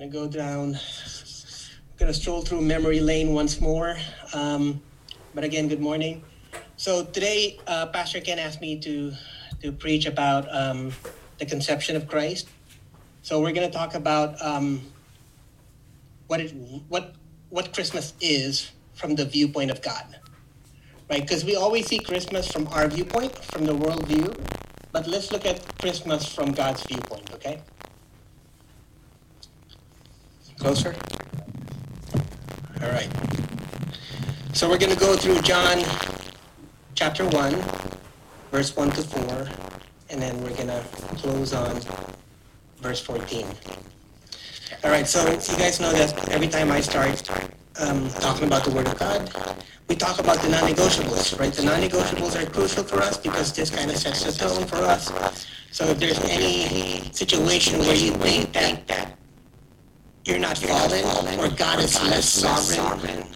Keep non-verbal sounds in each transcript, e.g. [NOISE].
gonna go down. Gonna stroll through memory lane once more. Um, but again, good morning. So today, uh, Pastor Ken asked me to to preach about um, the conception of Christ. So we're gonna talk about um, what it what what Christmas is from the viewpoint of God, right? Because we always see Christmas from our viewpoint, from the world view, but let's look at Christmas from God's viewpoint, okay? Closer. All right. So we're going to go through John chapter 1, verse 1 to 4, and then we're going to close on verse 14. All right, so you guys know that every time I start um, talking about the Word of God, we talk about the non-negotiables, right? The non-negotiables are crucial for us because this kind of sets the tone for us. So if there's any situation where you think that you're not fallen or God is less sovereign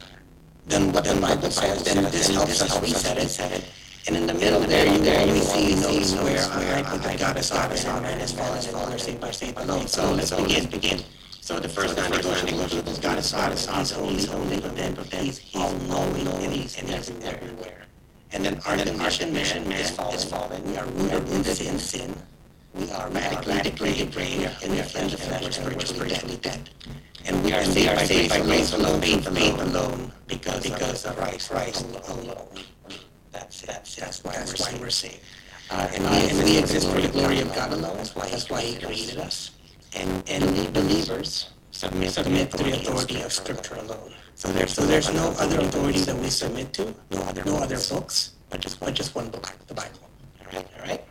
than what the Bible says, then this helps us reset it. And in the middle there, you always see those where I put that God is sovereign and is fallen all are saved by faith alone. So let's begin. begin. So the first time non-negotiable is God is sovereign. He's holy, holy, but then, but then he's, he's all-knowing and he's, and he's everywhere. And then our mission, mission, man is fallen. We are rooted in sin. We are radically depraved and we are flesh of flesh and we're spiritually dead. And we are saved by faith by grace alone, faith alone, alone, because because of Christ, Christ alone. That's. That's, that's why that's why we're saved. Uh, and, we, and we exist for the glory of God alone. That's why, that's why He created us. And and we believers submit submit to the authority of Scripture alone. So there's so there's no other authority that we submit to. No other no other books, but just but just one book, the Bible. All right, all right.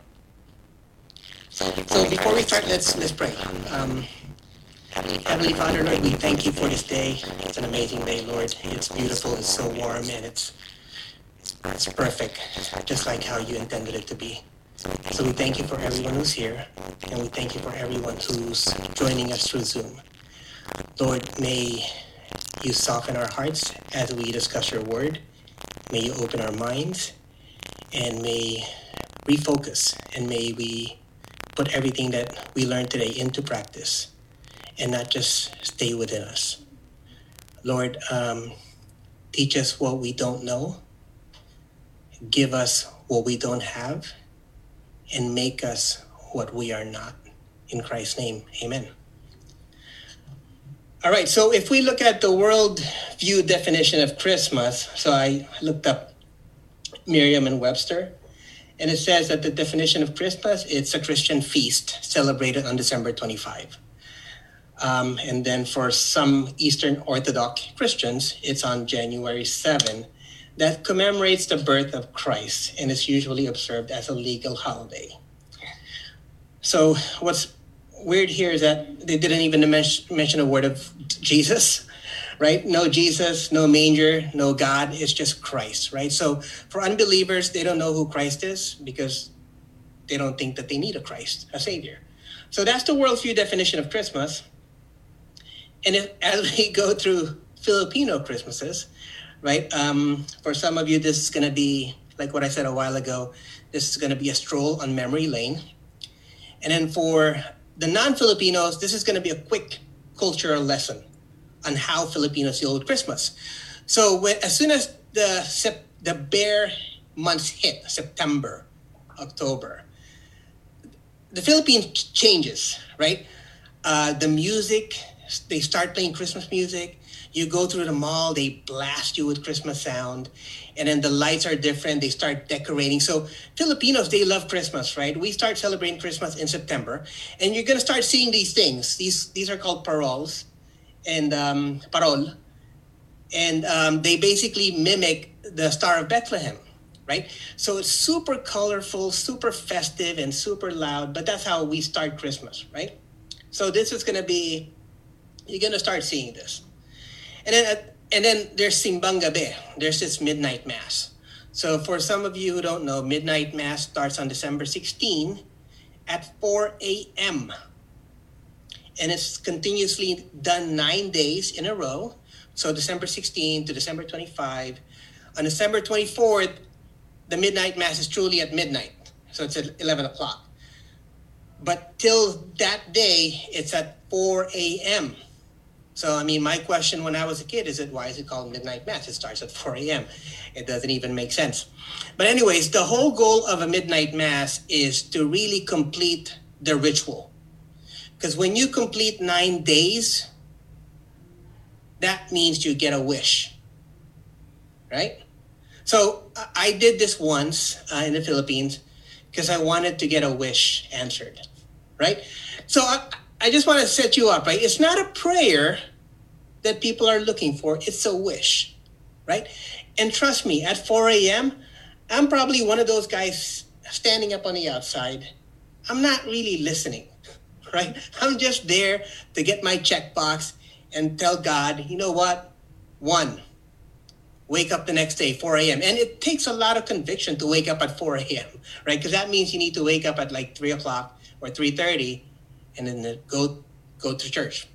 So before, we start, let's let's pray. Um, Heavenly Father, Lord, we thank you for this day. It's an amazing day, Lord. It's beautiful, it's so warm, and it's it's perfect, just like how you intended it to be. So we thank you for everyone who's here, and we thank you for everyone who's joining us through Zoom. Lord, may you soften our hearts as we discuss your word. May you open our minds, and may refocus, and may we put everything that we learned today into practice and not just stay within us. Lord, um, teach us what we don't know, give us what we don't have, and make us what we are not. In Christ's name, amen. All right, so if we look at the world view definition of Christmas, so I looked up Merriam and Webster, and it says that the definition of Christmas it's a Christian feast celebrated on December 25. Um, and then for some Eastern Orthodox Christians, it's on January 7 that commemorates the birth of Christ and is usually observed as a legal holiday. So what's weird here is that they didn't even mention a word of Jesus right? No Jesus, no manger, no God. It's just Christ, right? So for unbelievers, they don't know who Christ is because they don't think that they need a Christ, a Savior. So that's the worldview definition of Christmas. And if, [LAUGHS] as we go through Filipino Christmases, right? Um, for some of you, this is going to be like what I said a while ago. This is going to be a stroll on memory lane. And then for the non Filipinos, this is going to be a quick cultural lesson on how Filipinos deal with Christmas. So when, as soon as the the ber months hit, September, October, the Philippines changes, right? Uh, the music, they start playing Christmas music. You go through the mall, they blast you with Christmas sound. And then the lights are different. They start decorating. So Filipinos, they love Christmas, right? We start celebrating Christmas in September. And you're to start seeing these things. These, these are called paroles and um, Parol, and um, they basically mimic the Star of Bethlehem, right? So it's super colorful, super festive, and super loud. But that's how we start Christmas, right? So this is going to be, you're going to start seeing this, and then and then there's Simbang Gabi. There's this midnight mass. So for some of you who don't know, midnight mass starts on December 16 at 4 a.m and it's continuously done nine days in a row. So December 16 to December 25. On December 24th, the midnight mass is truly at midnight. So it's at 11 o'clock. But till that day, it's at 4 a.m. So, I mean, my question when I was a kid is it why is it called midnight mass? It starts at 4 a.m. It doesn't even make sense. But, anyways, the whole goal of a midnight mass is to really complete the ritual. Because when you complete nine days, that means you get a wish, right? So, I did this once uh, in the Philippines because I wanted to get a wish answered, right? So, I, I just want to set you up, right? It's not a prayer that people are looking for, it's a wish, right? And trust me, at 4 a.m., I'm probably one of those guys standing up on the outside. I'm not really listening, right? I'm just there to get my checkbox and tell God, you know what? One, wake up the next day 4 a.m and it takes a lot of conviction to wake up at 4 a.m right because that means you need to wake up at like 3 o'clock or 3.30 and then go go to church,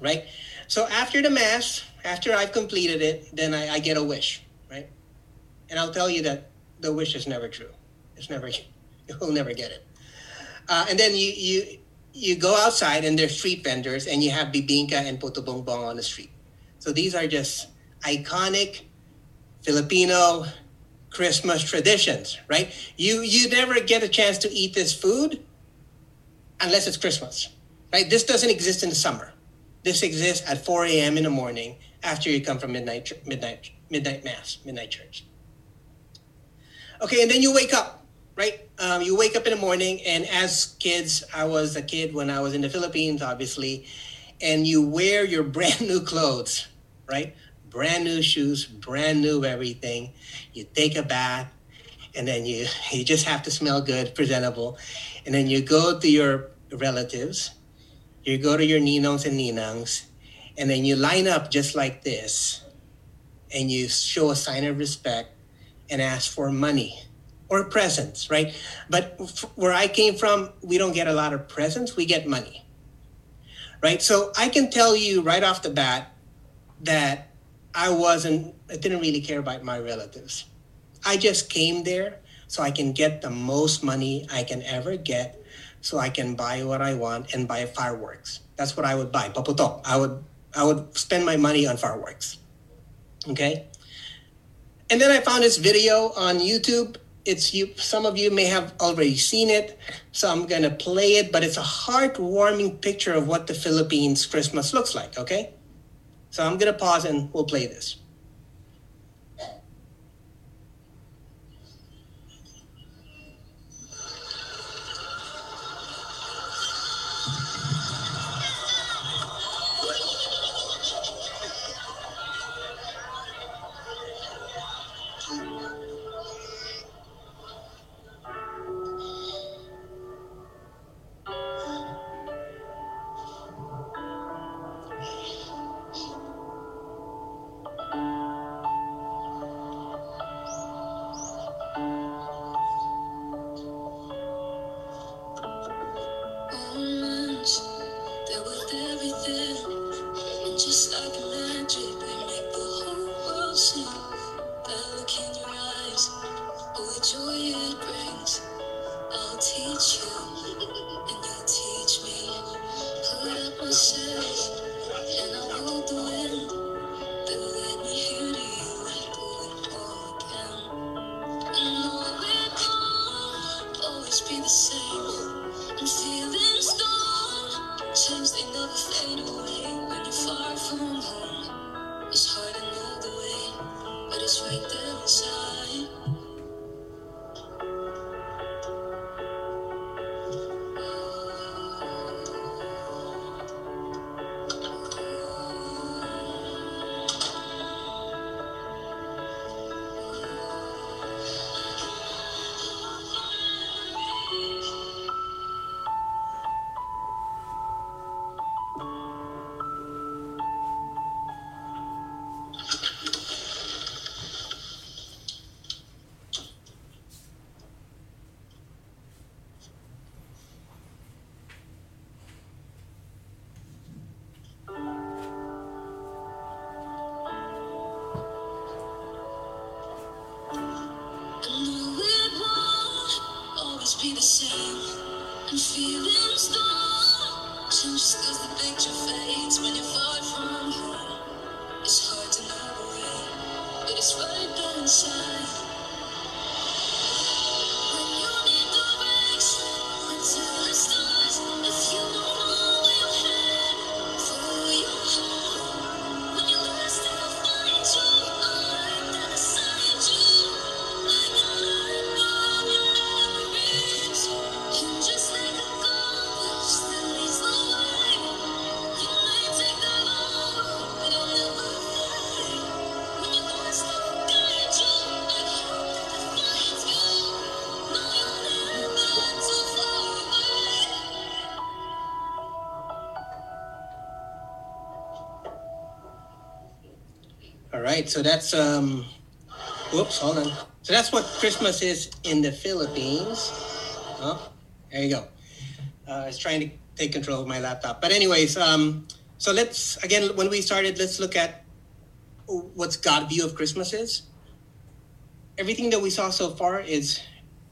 right? So after the mass, after I've completed it, then I, I get a wish, right? And I'll tell you that the wish is never true. It's never [LAUGHS] you'll never get it. Uh, and then you you you go outside and there's street vendors and you have bibingka and puto bumbong on the street. So these are just iconic Filipino Christmas traditions, right? You you never get a chance to eat this food unless it's Christmas, right? This doesn't exist in the summer. This exists at 4 a.m. in the morning after you come from midnight, midnight, midnight mass, midnight church. Okay, and then you wake up, right? Um, you wake up in the morning, and as kids, I was a kid when I was in the Philippines, obviously, and you wear your [LAUGHS] brand new clothes, right? Brand new shoes, brand new everything. You take a bath, and then you [LAUGHS] you just have to smell good, presentable, and then you go to your relatives, you go to your ninongs and ninangs, and then you line up just like this, and you show a sign of respect and ask for money or presents, right? But f- where I came from, we don't get a lot of presents, we get money, right? So I can tell you right off the bat that I wasn't, I didn't really care about my relatives. I just came there so I can get the most money I can ever get so I can buy what I want and buy fireworks. That's what I would buy. Paputok. I would I would spend my money on fireworks. Okay? And then I found this video on YouTube. It's you some of you may have already seen it, so I'm gonna play it, but it's a heartwarming picture of what the Philippines Christmas looks like, okay? So I'm gonna pause and we'll play this. And All right, so that's um, whoops, hold on. So that's what Christmas is in the Philippines. Oh, there you go. Uh, I was trying to take control of my laptop, but anyways, um, so let's again when we started, let's look at what's God view of Christmas is. Everything that we saw so far is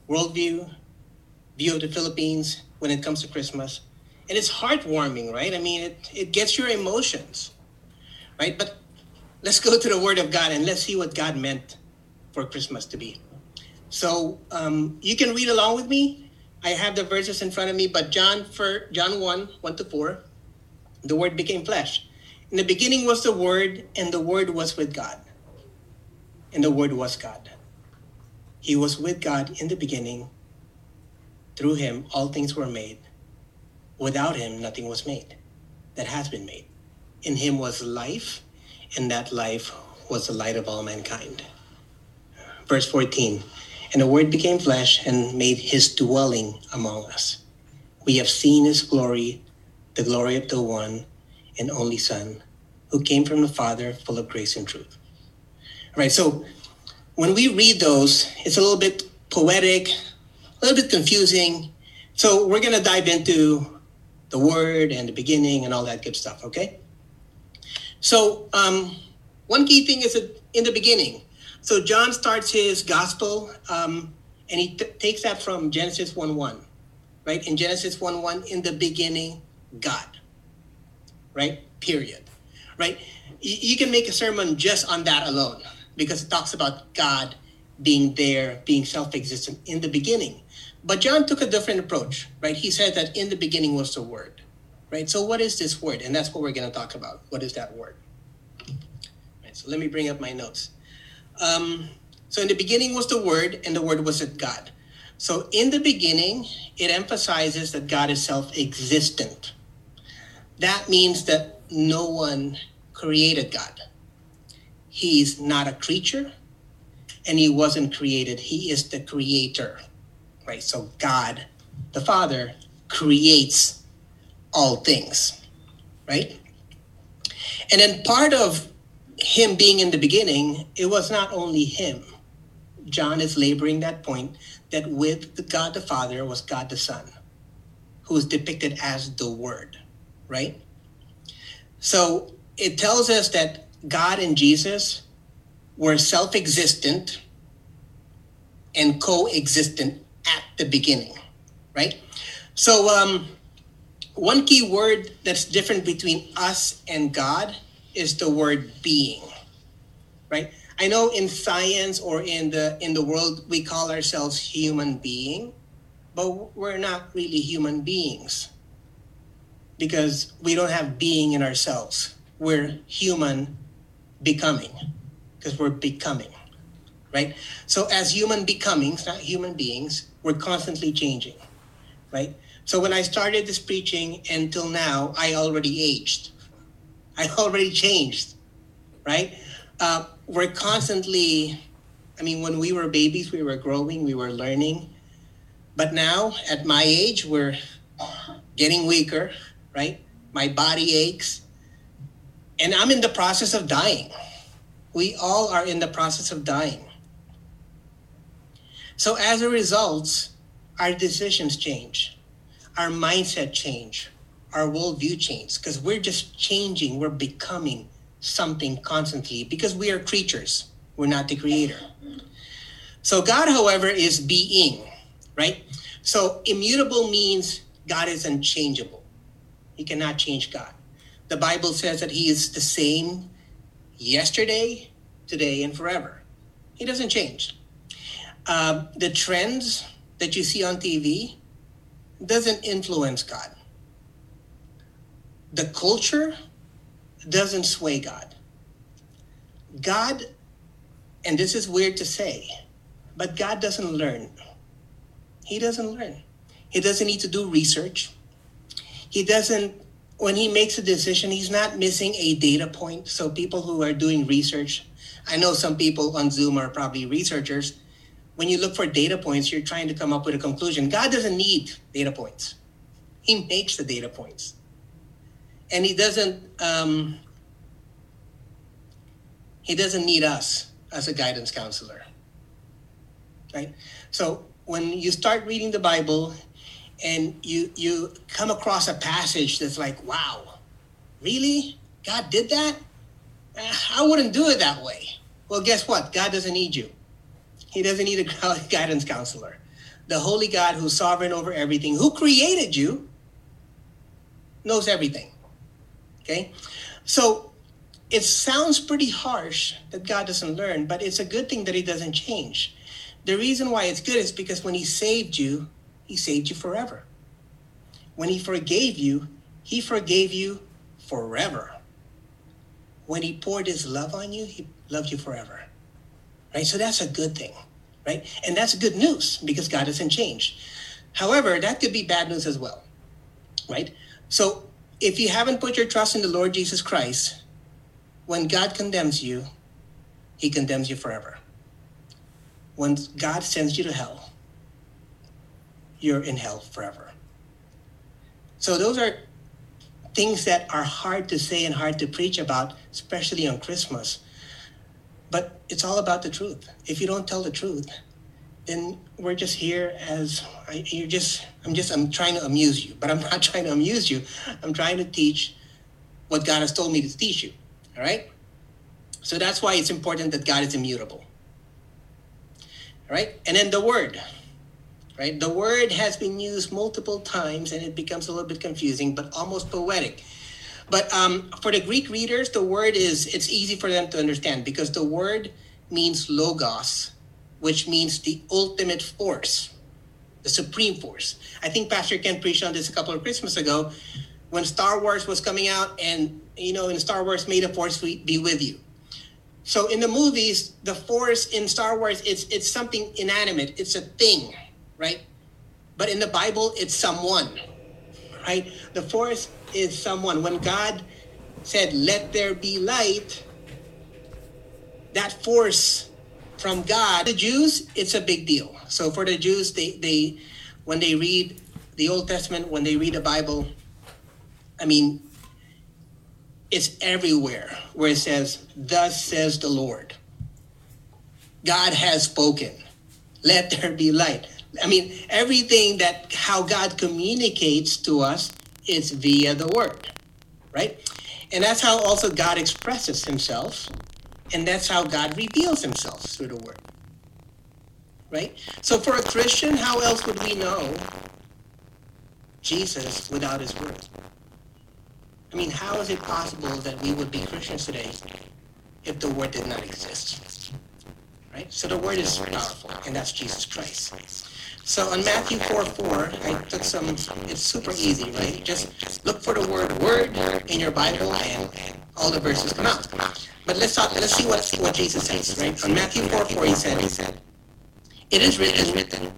worldview, view of the Philippines when it comes to Christmas, and it's heartwarming, right? I mean, it it gets your emotions, right? But let's go to the Word of God and let's see what God meant for Christmas to be. So um, you can read along with me. I have the verses in front of me, but John for John 1, 1 to 4, the word became flesh. In the beginning was the word, and the word was with God. And the word was God. He was with God in the beginning. Through him all things were made. Without him nothing was made that has been made. In him was life, and that life was the light of all mankind. Verse 14 And the Word became flesh and made his dwelling among us. We have seen his glory, the glory of the one and only Son, who came from the Father, full of grace and truth. All right, so when we read those, it's a little bit poetic, a little bit confusing. So we're going to dive into the Word and the beginning and all that good stuff, okay? So, um, one key thing is that in the beginning. So, John starts his gospel um, and he t- takes that from Genesis 1 1, right? In Genesis 1 1, in the beginning, God, right? Period, right? Y- you can make a sermon just on that alone because it talks about God being there, being self existent in the beginning. But John took a different approach, right? He said that in the beginning was the Word right? So what is this word? And that's what we're going to talk about. What is that word? Right, so let me bring up my notes. Um, so in the beginning was the word, and the word was God. So in the beginning, it emphasizes that God is self-existent. That means that no one created God. He's not a creature, and he wasn't created. He is the creator, right? So God, the Father, creates all things, right? And then part of him being in the beginning, it was not only him. John is laboring that point that with the God the Father was God the Son, who is depicted as the Word, right? So it tells us that God and Jesus were self existent and co-existent at the beginning, right? So um, one key word that's different between us and God is the word being, right? I know in science or in the in the world we call ourselves human being, but we're not really human beings because we don't have being in ourselves. We're human becoming because we're becoming, right? So as human becomings, not human beings, we're constantly changing, right? So when I started this preaching until now, I already aged. I already changed, right? Uh, we're constantly, I mean, when we were babies, we were growing, we were learning. But now, at my age, we're getting weaker, right? My body aches. And I'm in the process of dying. We all are in the process of dying. So as a result, our decisions change, our mindset change, our worldview change, because we're just changing, we're becoming something constantly because we are creatures. We're not the creator. So God, however, is being, right? So immutable means God is unchangeable. You cannot change God. The Bible says that He is the same yesterday, today, and forever. He doesn't change. Uh, the trends that you see on TV doesn't influence God. The culture doesn't sway God. God, and this is weird to say, but God doesn't learn. He doesn't learn. He doesn't need to do research. He doesn't, when he makes a decision, he's not missing a data point. So, people who are doing research, I know some people on Zoom are probably researchers. When you look for data points, you're trying to come up with a conclusion. God doesn't need data points, He makes the data points. And He doesn't, um, He doesn't need us as a guidance counselor. Right? So, when you start reading the Bible and you you come across a passage that's like, wow, really? God did that? Eh, I wouldn't do it that way. Well, guess what? God doesn't need you. He doesn't need a [LAUGHS] guidance counselor. The holy God who's sovereign over everything, who created you, knows everything. Okay? So it sounds pretty harsh that God doesn't learn, but it's a good thing that he doesn't change. The reason why it's good is because when he saved you, he saved you forever. When he forgave you, he forgave you forever. When he poured his love on you, he loved you forever. Right? So that's a good thing, right? And that's good news because God doesn't change. However, that could be bad news as well, right? So if you haven't put your trust in the Lord Jesus Christ, when God condemns you, he condemns you forever. When God sends you to hell, you're in hell forever. So those are things that are hard to say and hard to preach about, especially on Christmas. But it's all about the truth. If you don't tell the truth, then we're just here as you're just I'm just I'm trying to amuse you, but I'm not [LAUGHS] trying to amuse you. I'm trying to teach what God has told me to teach you. All right? So that's why it's important that God is immutable. All right? And then the word right? The word has been used multiple times and it becomes a little bit confusing, but almost poetic. But um, for the Greek readers, the word is, it's easy for them to understand because the word means logos, which means the ultimate force, the supreme force. I think Pastor Ken preached on this a couple of Christmas ago when Star Wars was coming out, and you know, in Star Wars, may the force be with you. So in the movies, the force in Star Wars, it's it's something inanimate. It's a thing right? But in the Bible, it's someone, right? The force is someone. When God said, let there be light, that force from God, the Jews, it's a big deal. So for the Jews, they, they when they read the Old Testament, when they read the Bible, I mean, it's everywhere where it says, Thus says the Lord. God has spoken. Let there be light. I mean, everything that how God communicates to us is via the word, right? And that's how also God expresses himself. And that's how God reveals himself through the word. Right? So for a Christian, how else would we know Jesus without his word? I mean, how is it possible that we would be Christians today if the word did not exist? Right? So the word is powerful, and that's Jesus Christ. So on Matthew 4 4, I took some, it's super easy, right? Just look for the word word in your Bible and all the verses come out. But let's talk, let's see what, what Jesus says, right? On Matthew 4 4, he said, It is written,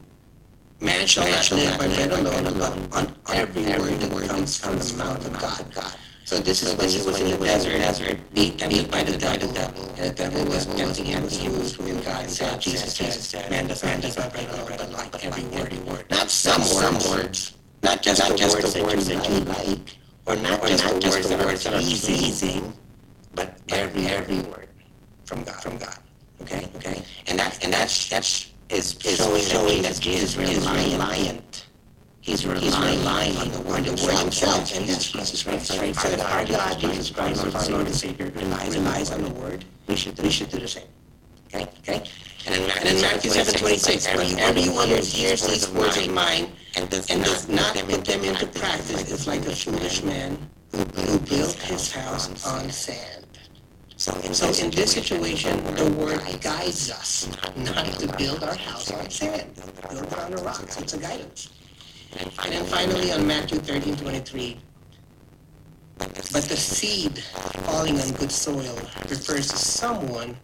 Man shall not live by bread alone, but on every word that comes from the mouth of God. So this is when he was in the desert, desert beat, beat by the devil, and the devil was tempting him, he was with God, and said, Jesus, Jesus, man does, man does not bread alone, but like every word, word. Not some, words, not just not just the words that you like, or not just the words that are pleasing, but every every word from God, from God. Okay, okay, and that and that's that's is showing, showing that Jesus is reliant He's relying on the word of himself, and that's Jesus Christ. Right? So that our God, Jesus Christ, our Lord and Savior, relies, relies on the word. We should, we should do the same. Okay? Okay? And in Matthew, and in Matthew 7, 26, everyone who hears these words of mine and does, and does not put them into practice is like a foolish man who built his house on sand. So So in this situation, the word guides us not to build our house on sand, build it on a rock. So it's a guidance. And then finally on Matthew 13, 23, but the seed falling on good soil refers to someone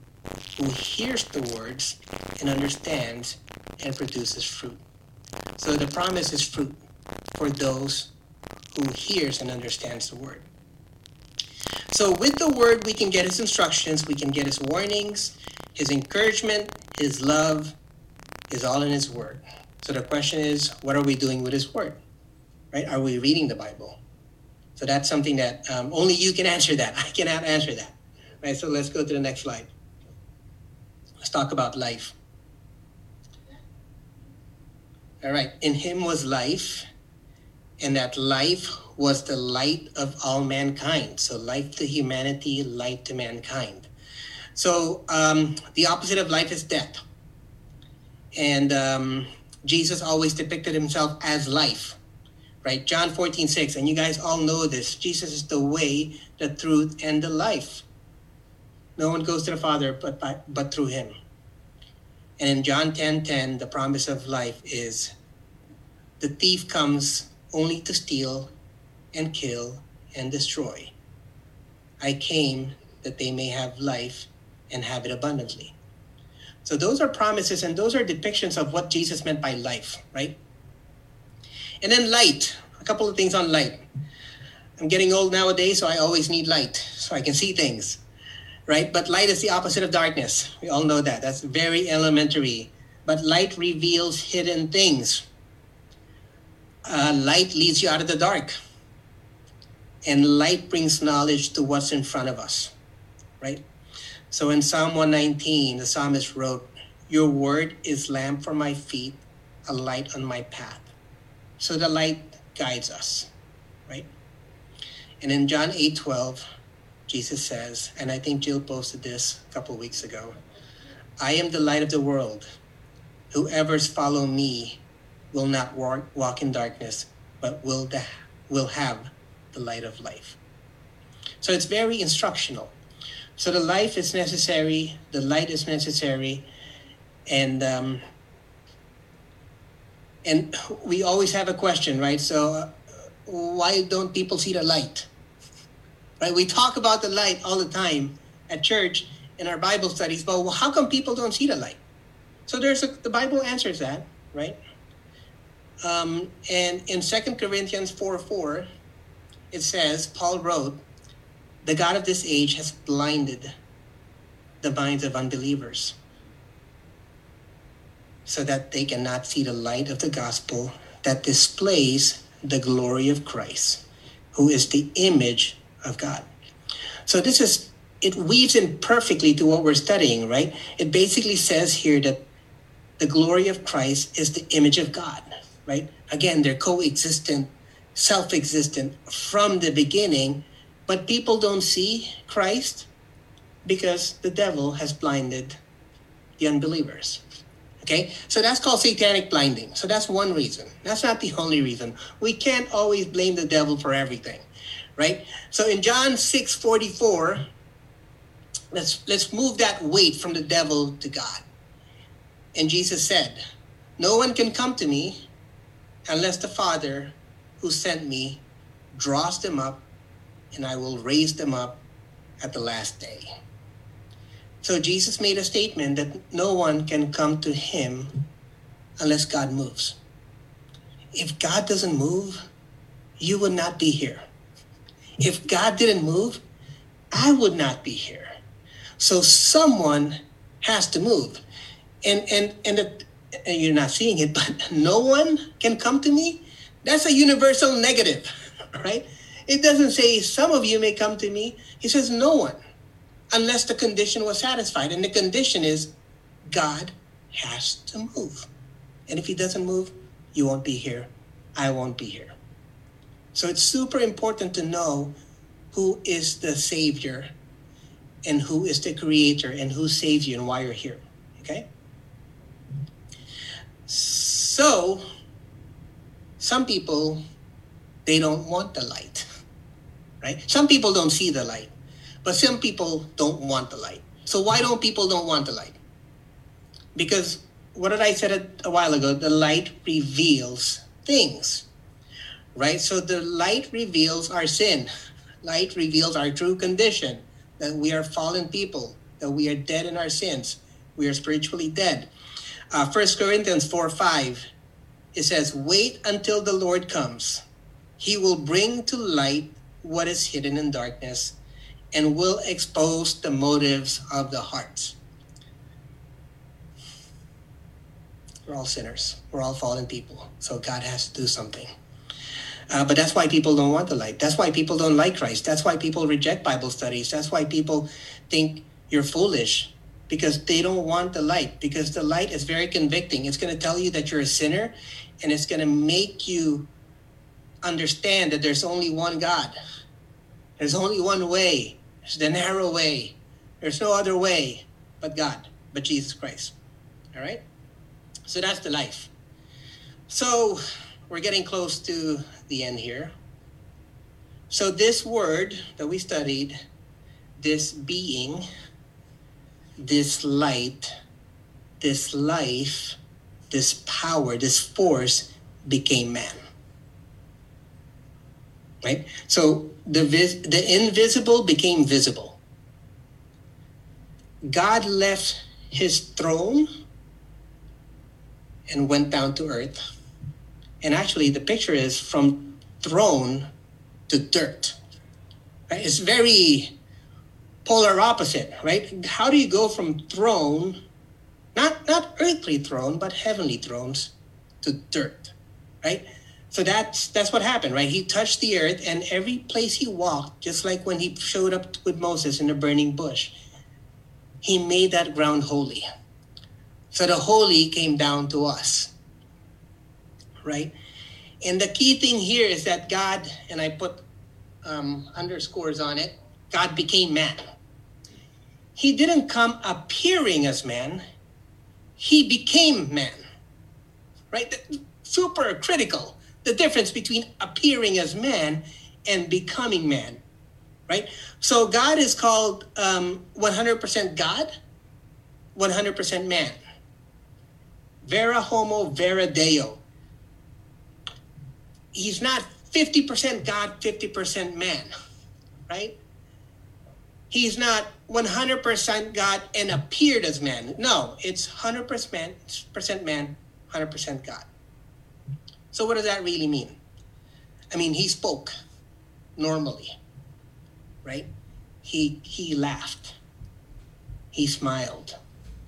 who hears the words and understands and produces fruit. So the promise is fruit for those who hears and understands the word. So with the word, we can get his instructions, we can get his warnings, his encouragement, his love is all in his word. So the question is, what are we doing with his word? Right? Are we reading the Bible? So that's something that um, only you can answer that. [LAUGHS] I cannot answer that. Right? So let's go to the next slide. Let's talk about life. All right. In him was life, and that life was the light of all mankind. So, life to humanity, light to mankind. So, um, the opposite of life is death. And um, Jesus always depicted himself as life, right? John 14, 6. And you guys all know this Jesus is the way, the truth, and the life. No one goes to the Father but, by, but through him. And in John 10, 10, the promise of life is the thief comes only to steal and kill and destroy. I came that they may have life and have it abundantly. So those are promises and those are depictions of what Jesus meant by life, right? And then light, a couple of things on light. I'm getting old nowadays, so I always need light so I can see things, right? But light is the opposite of darkness. We all know that. That's very elementary. But light reveals hidden things. Uh, light leads you out of the dark and light brings knowledge to what's in front of us, right? So in Psalm 119, the psalmist wrote, Your word is lamp for my feet, a light on my path. So the light guides us, right? And in John 8 12, Jesus says, and I think Jill posted this a couple weeks ago I am the light of the world. Whoever's follow me will not walk, in darkness, but will, da- will have the light of life. So it's very instructional. So the life is necessary, the light is necessary, and um, and we always have a question, right? So uh, why don't people see the light? Right? We talk about the light all the time at church in our Bible studies, but how come people don't see the light? So there's a, the Bible answers that, right? Um, and in Second Corinthians 4 4, it says, Paul wrote, the God of this age has blinded the minds of unbelievers so that they cannot see the light of the gospel that displays the glory of Christ, who is the image of God. So this is, it weaves in perfectly to what we're studying, right? It basically says here that the glory of Christ is the image of God, right? Again, they're coexistent self existent from the beginning, but people don't see Christ because the devil has blinded the unbelievers. Okay, so that's called satanic blinding. So that's one reason. That's not the only reason. We can't always blame the devil for everything, right? So in John 6 44, let's, let's move that weight from the devil to God. And Jesus said, No one can come to me unless the Father who sent me draws them up, and I will raise them up at the last day. So Jesus made a statement that no one can come to him unless God moves. If God doesn't move, you would not be here. If God didn't move, I would not be here. So someone has to move. And and and, the, and you're not seeing it, but [LAUGHS] no one can come to me that's a universal negative, [LAUGHS] right? It doesn't say some of you may come to me. He says no one, unless the condition was satisfied. And the condition is God has to move. And if he doesn't move, you won't be here. I won't be here. So it's super important to know who is the Savior and who is the Creator and who saves you and why you're here. Okay? So some people they don't want the light right some people don't see the light But some people don't want the light. So why don't people don't want the light? Because what did I said a while ago? The light reveals things, right? So the light reveals our sin. [LAUGHS] Light reveals our true condition that we are fallen people, that we are dead in our sins, we are spiritually dead. Uh, 1 Corinthians 4 5, it says, Wait until the Lord comes. He will bring to light what is hidden in darkness and will expose the motives of the hearts. We're all sinners. We're all fallen people. So God has to do something. Uh, but that's why people don't want the light. That's why people don't like Christ. That's why people reject Bible studies. That's why people think you're foolish because they don't want the light. Because the light is very convicting. It's going to tell you that you're a sinner and it's going to make you understand that there's only one God. There's only one way. There's the narrow way. There's no other way but God, but Jesus Christ. All right? So that's the life. So we're getting close to the end here. So this word that we studied, this being, this light, this life, this power, this force became man. Right? So the vis- the invisible became visible. God left his throne and went down to earth. And actually, the picture is from throne to dirt. Right? It's very polar opposite, right? How do you go from throne, not not earthly throne, but heavenly thrones, to dirt, right? So that's that's what happened, right? He touched the earth, and every place he walked, just like when he showed up with Moses in the burning bush, he made that ground holy. So the holy came down to us. Right? And the key thing here is that God, and I put um, underscores on it, God became man. He didn't come appearing as man, he became man. Right? Super critical. The difference between appearing as man and becoming man. Right? So God is called um, 100% God, 100% man vera homo, vera deo. He's not 50% God, 50% man, right? He's not 100% God and appeared as man. No, it's 100% man, 100% God. So, what does that really mean? I mean, he spoke normally, right? He, he laughed, he smiled,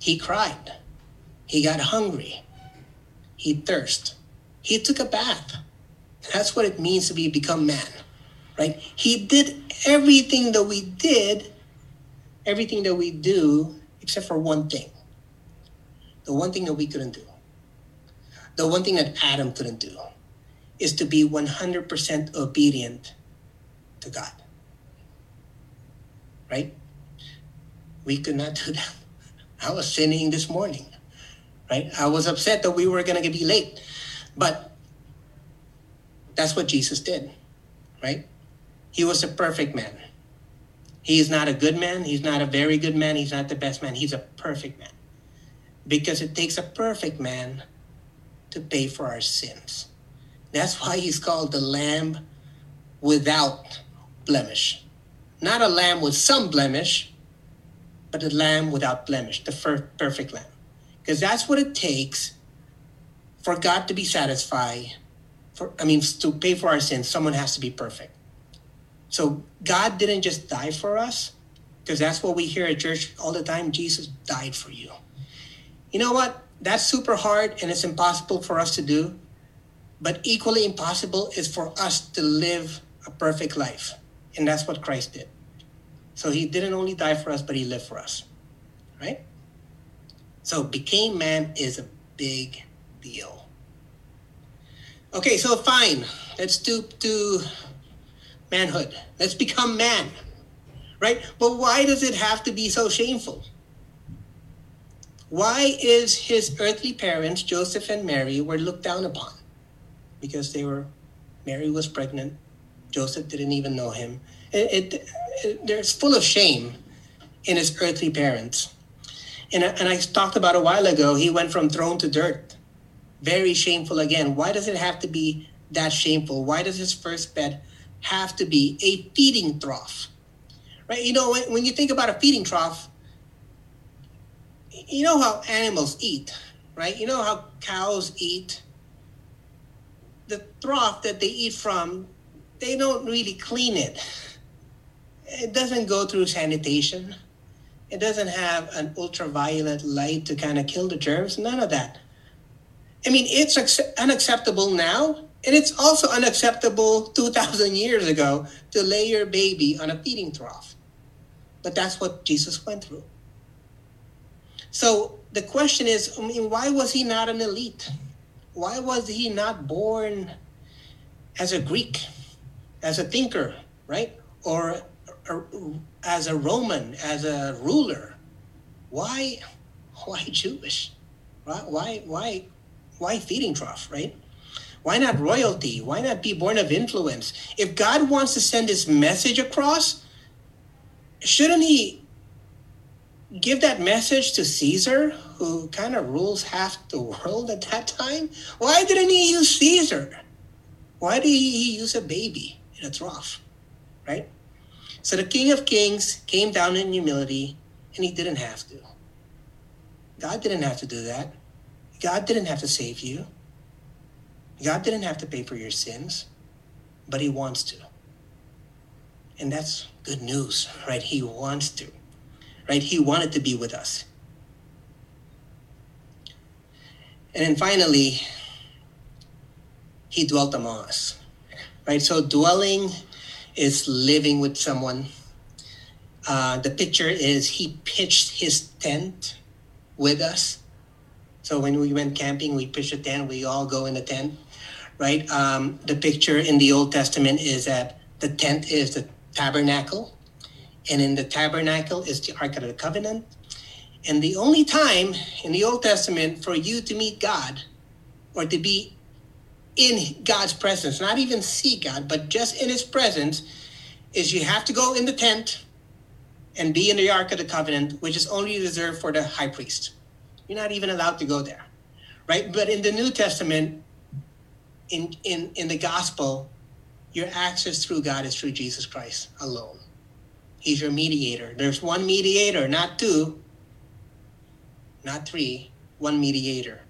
he cried he got hungry. He thirsted. He took a bath. That's what it means to be become man, right? He did everything that we did, everything that we do, except for one thing. The one thing that we couldn't do. The one thing that Adam couldn't do is to be 100% obedient to God. Right? We could not do that. I was sinning this morning right? I was upset that we were going to be late, but that's what Jesus did, right? He was a perfect man. He is not a good man. He's not a very good man. He's not the best man. He's a perfect man. Because it takes a perfect man to pay for our sins. That's why he's called the Lamb without blemish. Not a lamb with some blemish, but a lamb without blemish, the perfect lamb. Because that's what it takes for God to be satisfied. For I mean, to pay for our sins, someone has to be perfect. So God didn't just die for us, because that's what we hear at church all the time. Jesus died for you. You know what? That's super hard and it's impossible for us to do. But equally impossible is for us to live a perfect life. And that's what Christ did. So he didn't only die for us, but he lived for us. Right? So became man is a big deal. Okay, so fine. Let's stoop to manhood. Let's become man. Right? But why does it have to be so shameful? Why is his earthly parents, Joseph and Mary, were looked down upon? Because they were, Mary was pregnant. Joseph didn't even know him. It, it they're full of shame in his earthly parents. And, and I talked about a while ago, he went from throne to dirt. Very shameful again. Why does it have to be that shameful? Why does his first bed have to be a feeding trough? Right? You know, when, when you think about a feeding trough, you know how animals eat, right? You know how cows eat. The trough that they eat from, they don't really clean it. It doesn't go through sanitation. It doesn't have an ultraviolet light to kind of kill the germs. None of that. I mean, it's unacceptable now, and it's also unacceptable 2,000 years ago to lay your baby on a feeding trough. But that's what Jesus went through. So the question is, I mean, why was he not an elite? Why was he not born as a Greek, as a thinker, right? Or, as a Roman, as a ruler? Why, [LAUGHS] why Jewish? Why, why, why, why feeding trough, right? Why not royalty? Why not be born of influence? If God wants to send his message across, shouldn't he give that message to Caesar, who kind of rules half the world at that time? Why didn't he use Caesar? Why did he use a baby in a trough? Right? So the King of Kings came down in humility, and he didn't have to. God didn't have to do that. God didn't have to save you. God didn't have to pay for your sins, but he wants to. And that's good news, right? He wants to right? He wanted to be with us. And then finally, he dwelt among us, right? So dwelling is living with someone. Uh, the picture is he pitched his tent with us. So when we went camping, we pitched a tent. We all go in the tent, right? Um, the picture in the Old Testament is that the tent is the tabernacle, and in the tabernacle is the Ark of the Covenant. And the only time in the Old Testament for you to meet God or to be in God's presence, not even see God, but just in his presence, is you have to go in the tent and be in the Ark of the Covenant, which is only reserved for the high priest. You're not even allowed to go there. Right? But in the New Testament, in in, in the gospel, your access through God is through Jesus Christ alone. He's your mediator. There's one mediator, not two, not three, one mediator.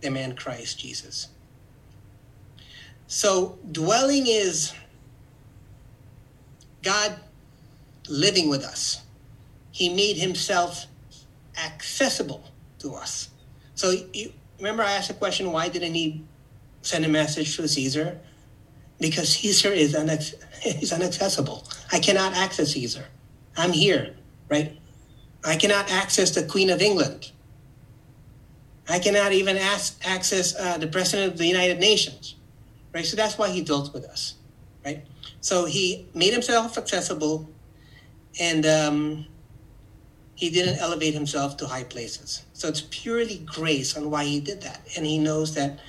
The man Christ Jesus. So dwelling is God living with us. He made himself accessible to us. So you remember I asked the question, why didn't he send a message to Caesar? Because Caesar is unac- [LAUGHS] is inaccessible. I cannot access Caesar. I'm here, right? I cannot access the Queen of England. I cannot even ask, access uh, the President of the United Nations, right? So that's why he dealt with us, right? So he made himself accessible, and um, he didn't elevate himself to high places. So it's purely grace on why he did that, and he knows that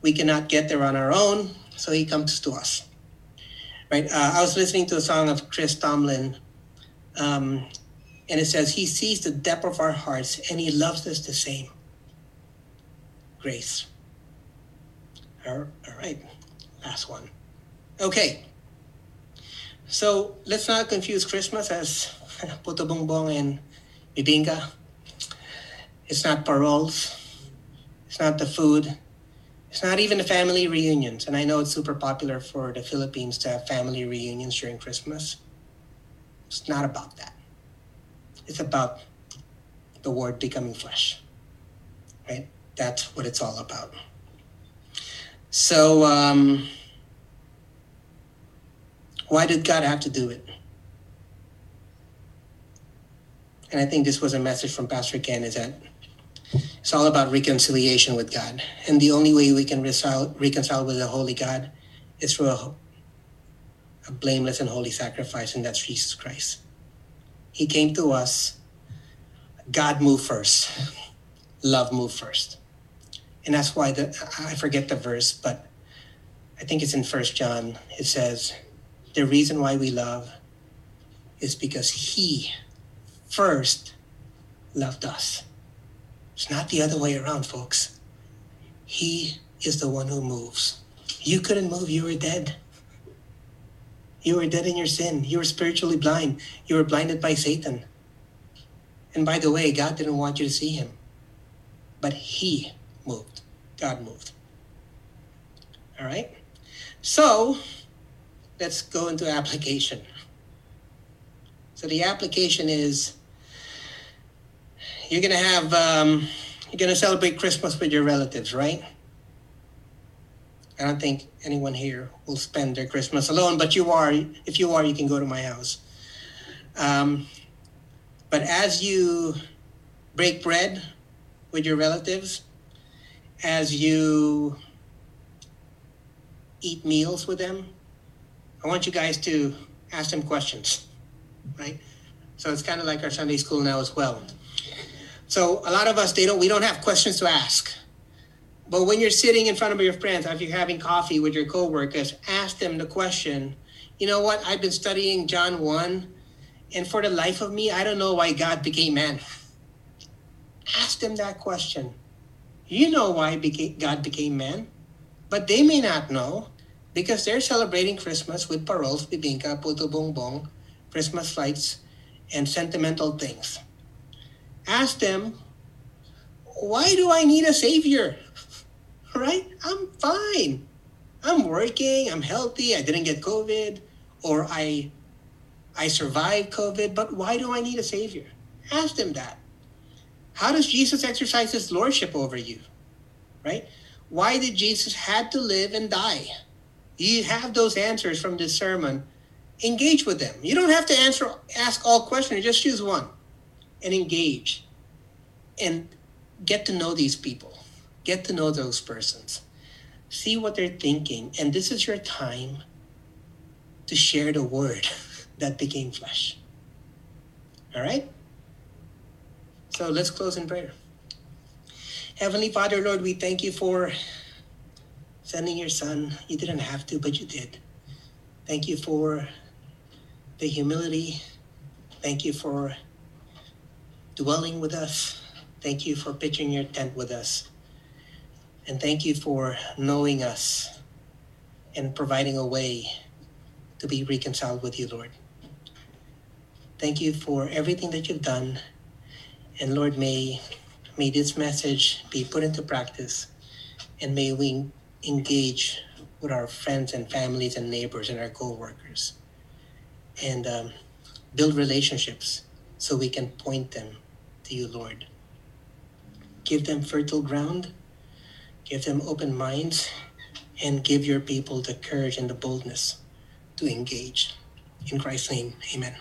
we cannot get there on our own, so he comes to us right? Uh, I was listening to a song of Chris Tomlin, um, and it says, He sees the depth of our hearts and He loves us the same. Grace. All right, last one. Okay. So let's not confuse Christmas as [LAUGHS] puto bumbong and bibingka. It's not paroles. It's not the food. It's not even the family reunions. And I know it's super popular for the Philippines to have family reunions during Christmas. It's not about that. It's about the word becoming flesh. Right? That's what it's all about. So, um, why did God have to do it? And I think this was a message from Pastor Ken is that it's all about reconciliation with God. And the only way we can reconcile, reconcile with the Holy God is through a, a blameless and holy sacrifice, and that's Jesus Christ. He came to us. God moved first. Love moved first. And that's why the, I forget the verse, but I think it's in First John. It says, The reason why we love is because He first loved us. It's not the other way around, folks. He is the one who moves. You couldn't move, you were dead. You were dead in your sin. You were spiritually blind. You were blinded by Satan. And by the way, God didn't want you to see him. But he moved. God moved. All right? So, let's go into application. So the application is you're gonna have um, you're gonna celebrate Christmas with your relatives, right? I don't think anyone here will spend their Christmas alone, but you are. If you are, you can go to my house. Um, but as you break bread with your relatives, as you eat meals with them, I want you guys to ask them questions, right? So it's kind of like our Sunday school now as well. So a lot of us, they don't, we don't have questions to ask. But when you're sitting in front of your friends, after you're having coffee with your coworkers, ask them the question, you know what? I've been studying John 1, and for the life of me, I don't know why God became man. Ask them that question. You know why God became man, but they may not know because they're celebrating Christmas with paroles, bibingka, puto bumbong, Christmas lights, and sentimental things. Ask them, why do I need a savior? [LAUGHS] right? I'm fine. I'm working, I'm healthy, I didn't get COVID, or I I survived COVID, but why do I need a savior? Ask them that. How does Jesus exercise his lordship over you? Right? Why did Jesus had to live and die? You have those answers from this sermon. Engage with them. You don't have to answer ask all questions, just choose one and engage. And get to know these people. Get to know those persons. See what they're thinking. And this is your time to share the word [LAUGHS] that became flesh. All right? So let's close in prayer. Heavenly Father, Lord, we thank you for sending your son. You didn't have to, but you did. Thank you for the humility. Thank you for dwelling with us. Thank you for pitching your tent with us. And thank you for knowing us and providing a way to be reconciled with you, Lord. Thank you for everything that you've done. And Lord, may, may this message be put into practice and may we engage with our friends and families and neighbors and our co-workers and um, build relationships so we can point them you, Lord. Give them fertile ground Give them open minds and give your people the courage and the boldness to engage. In Christ's name, amen.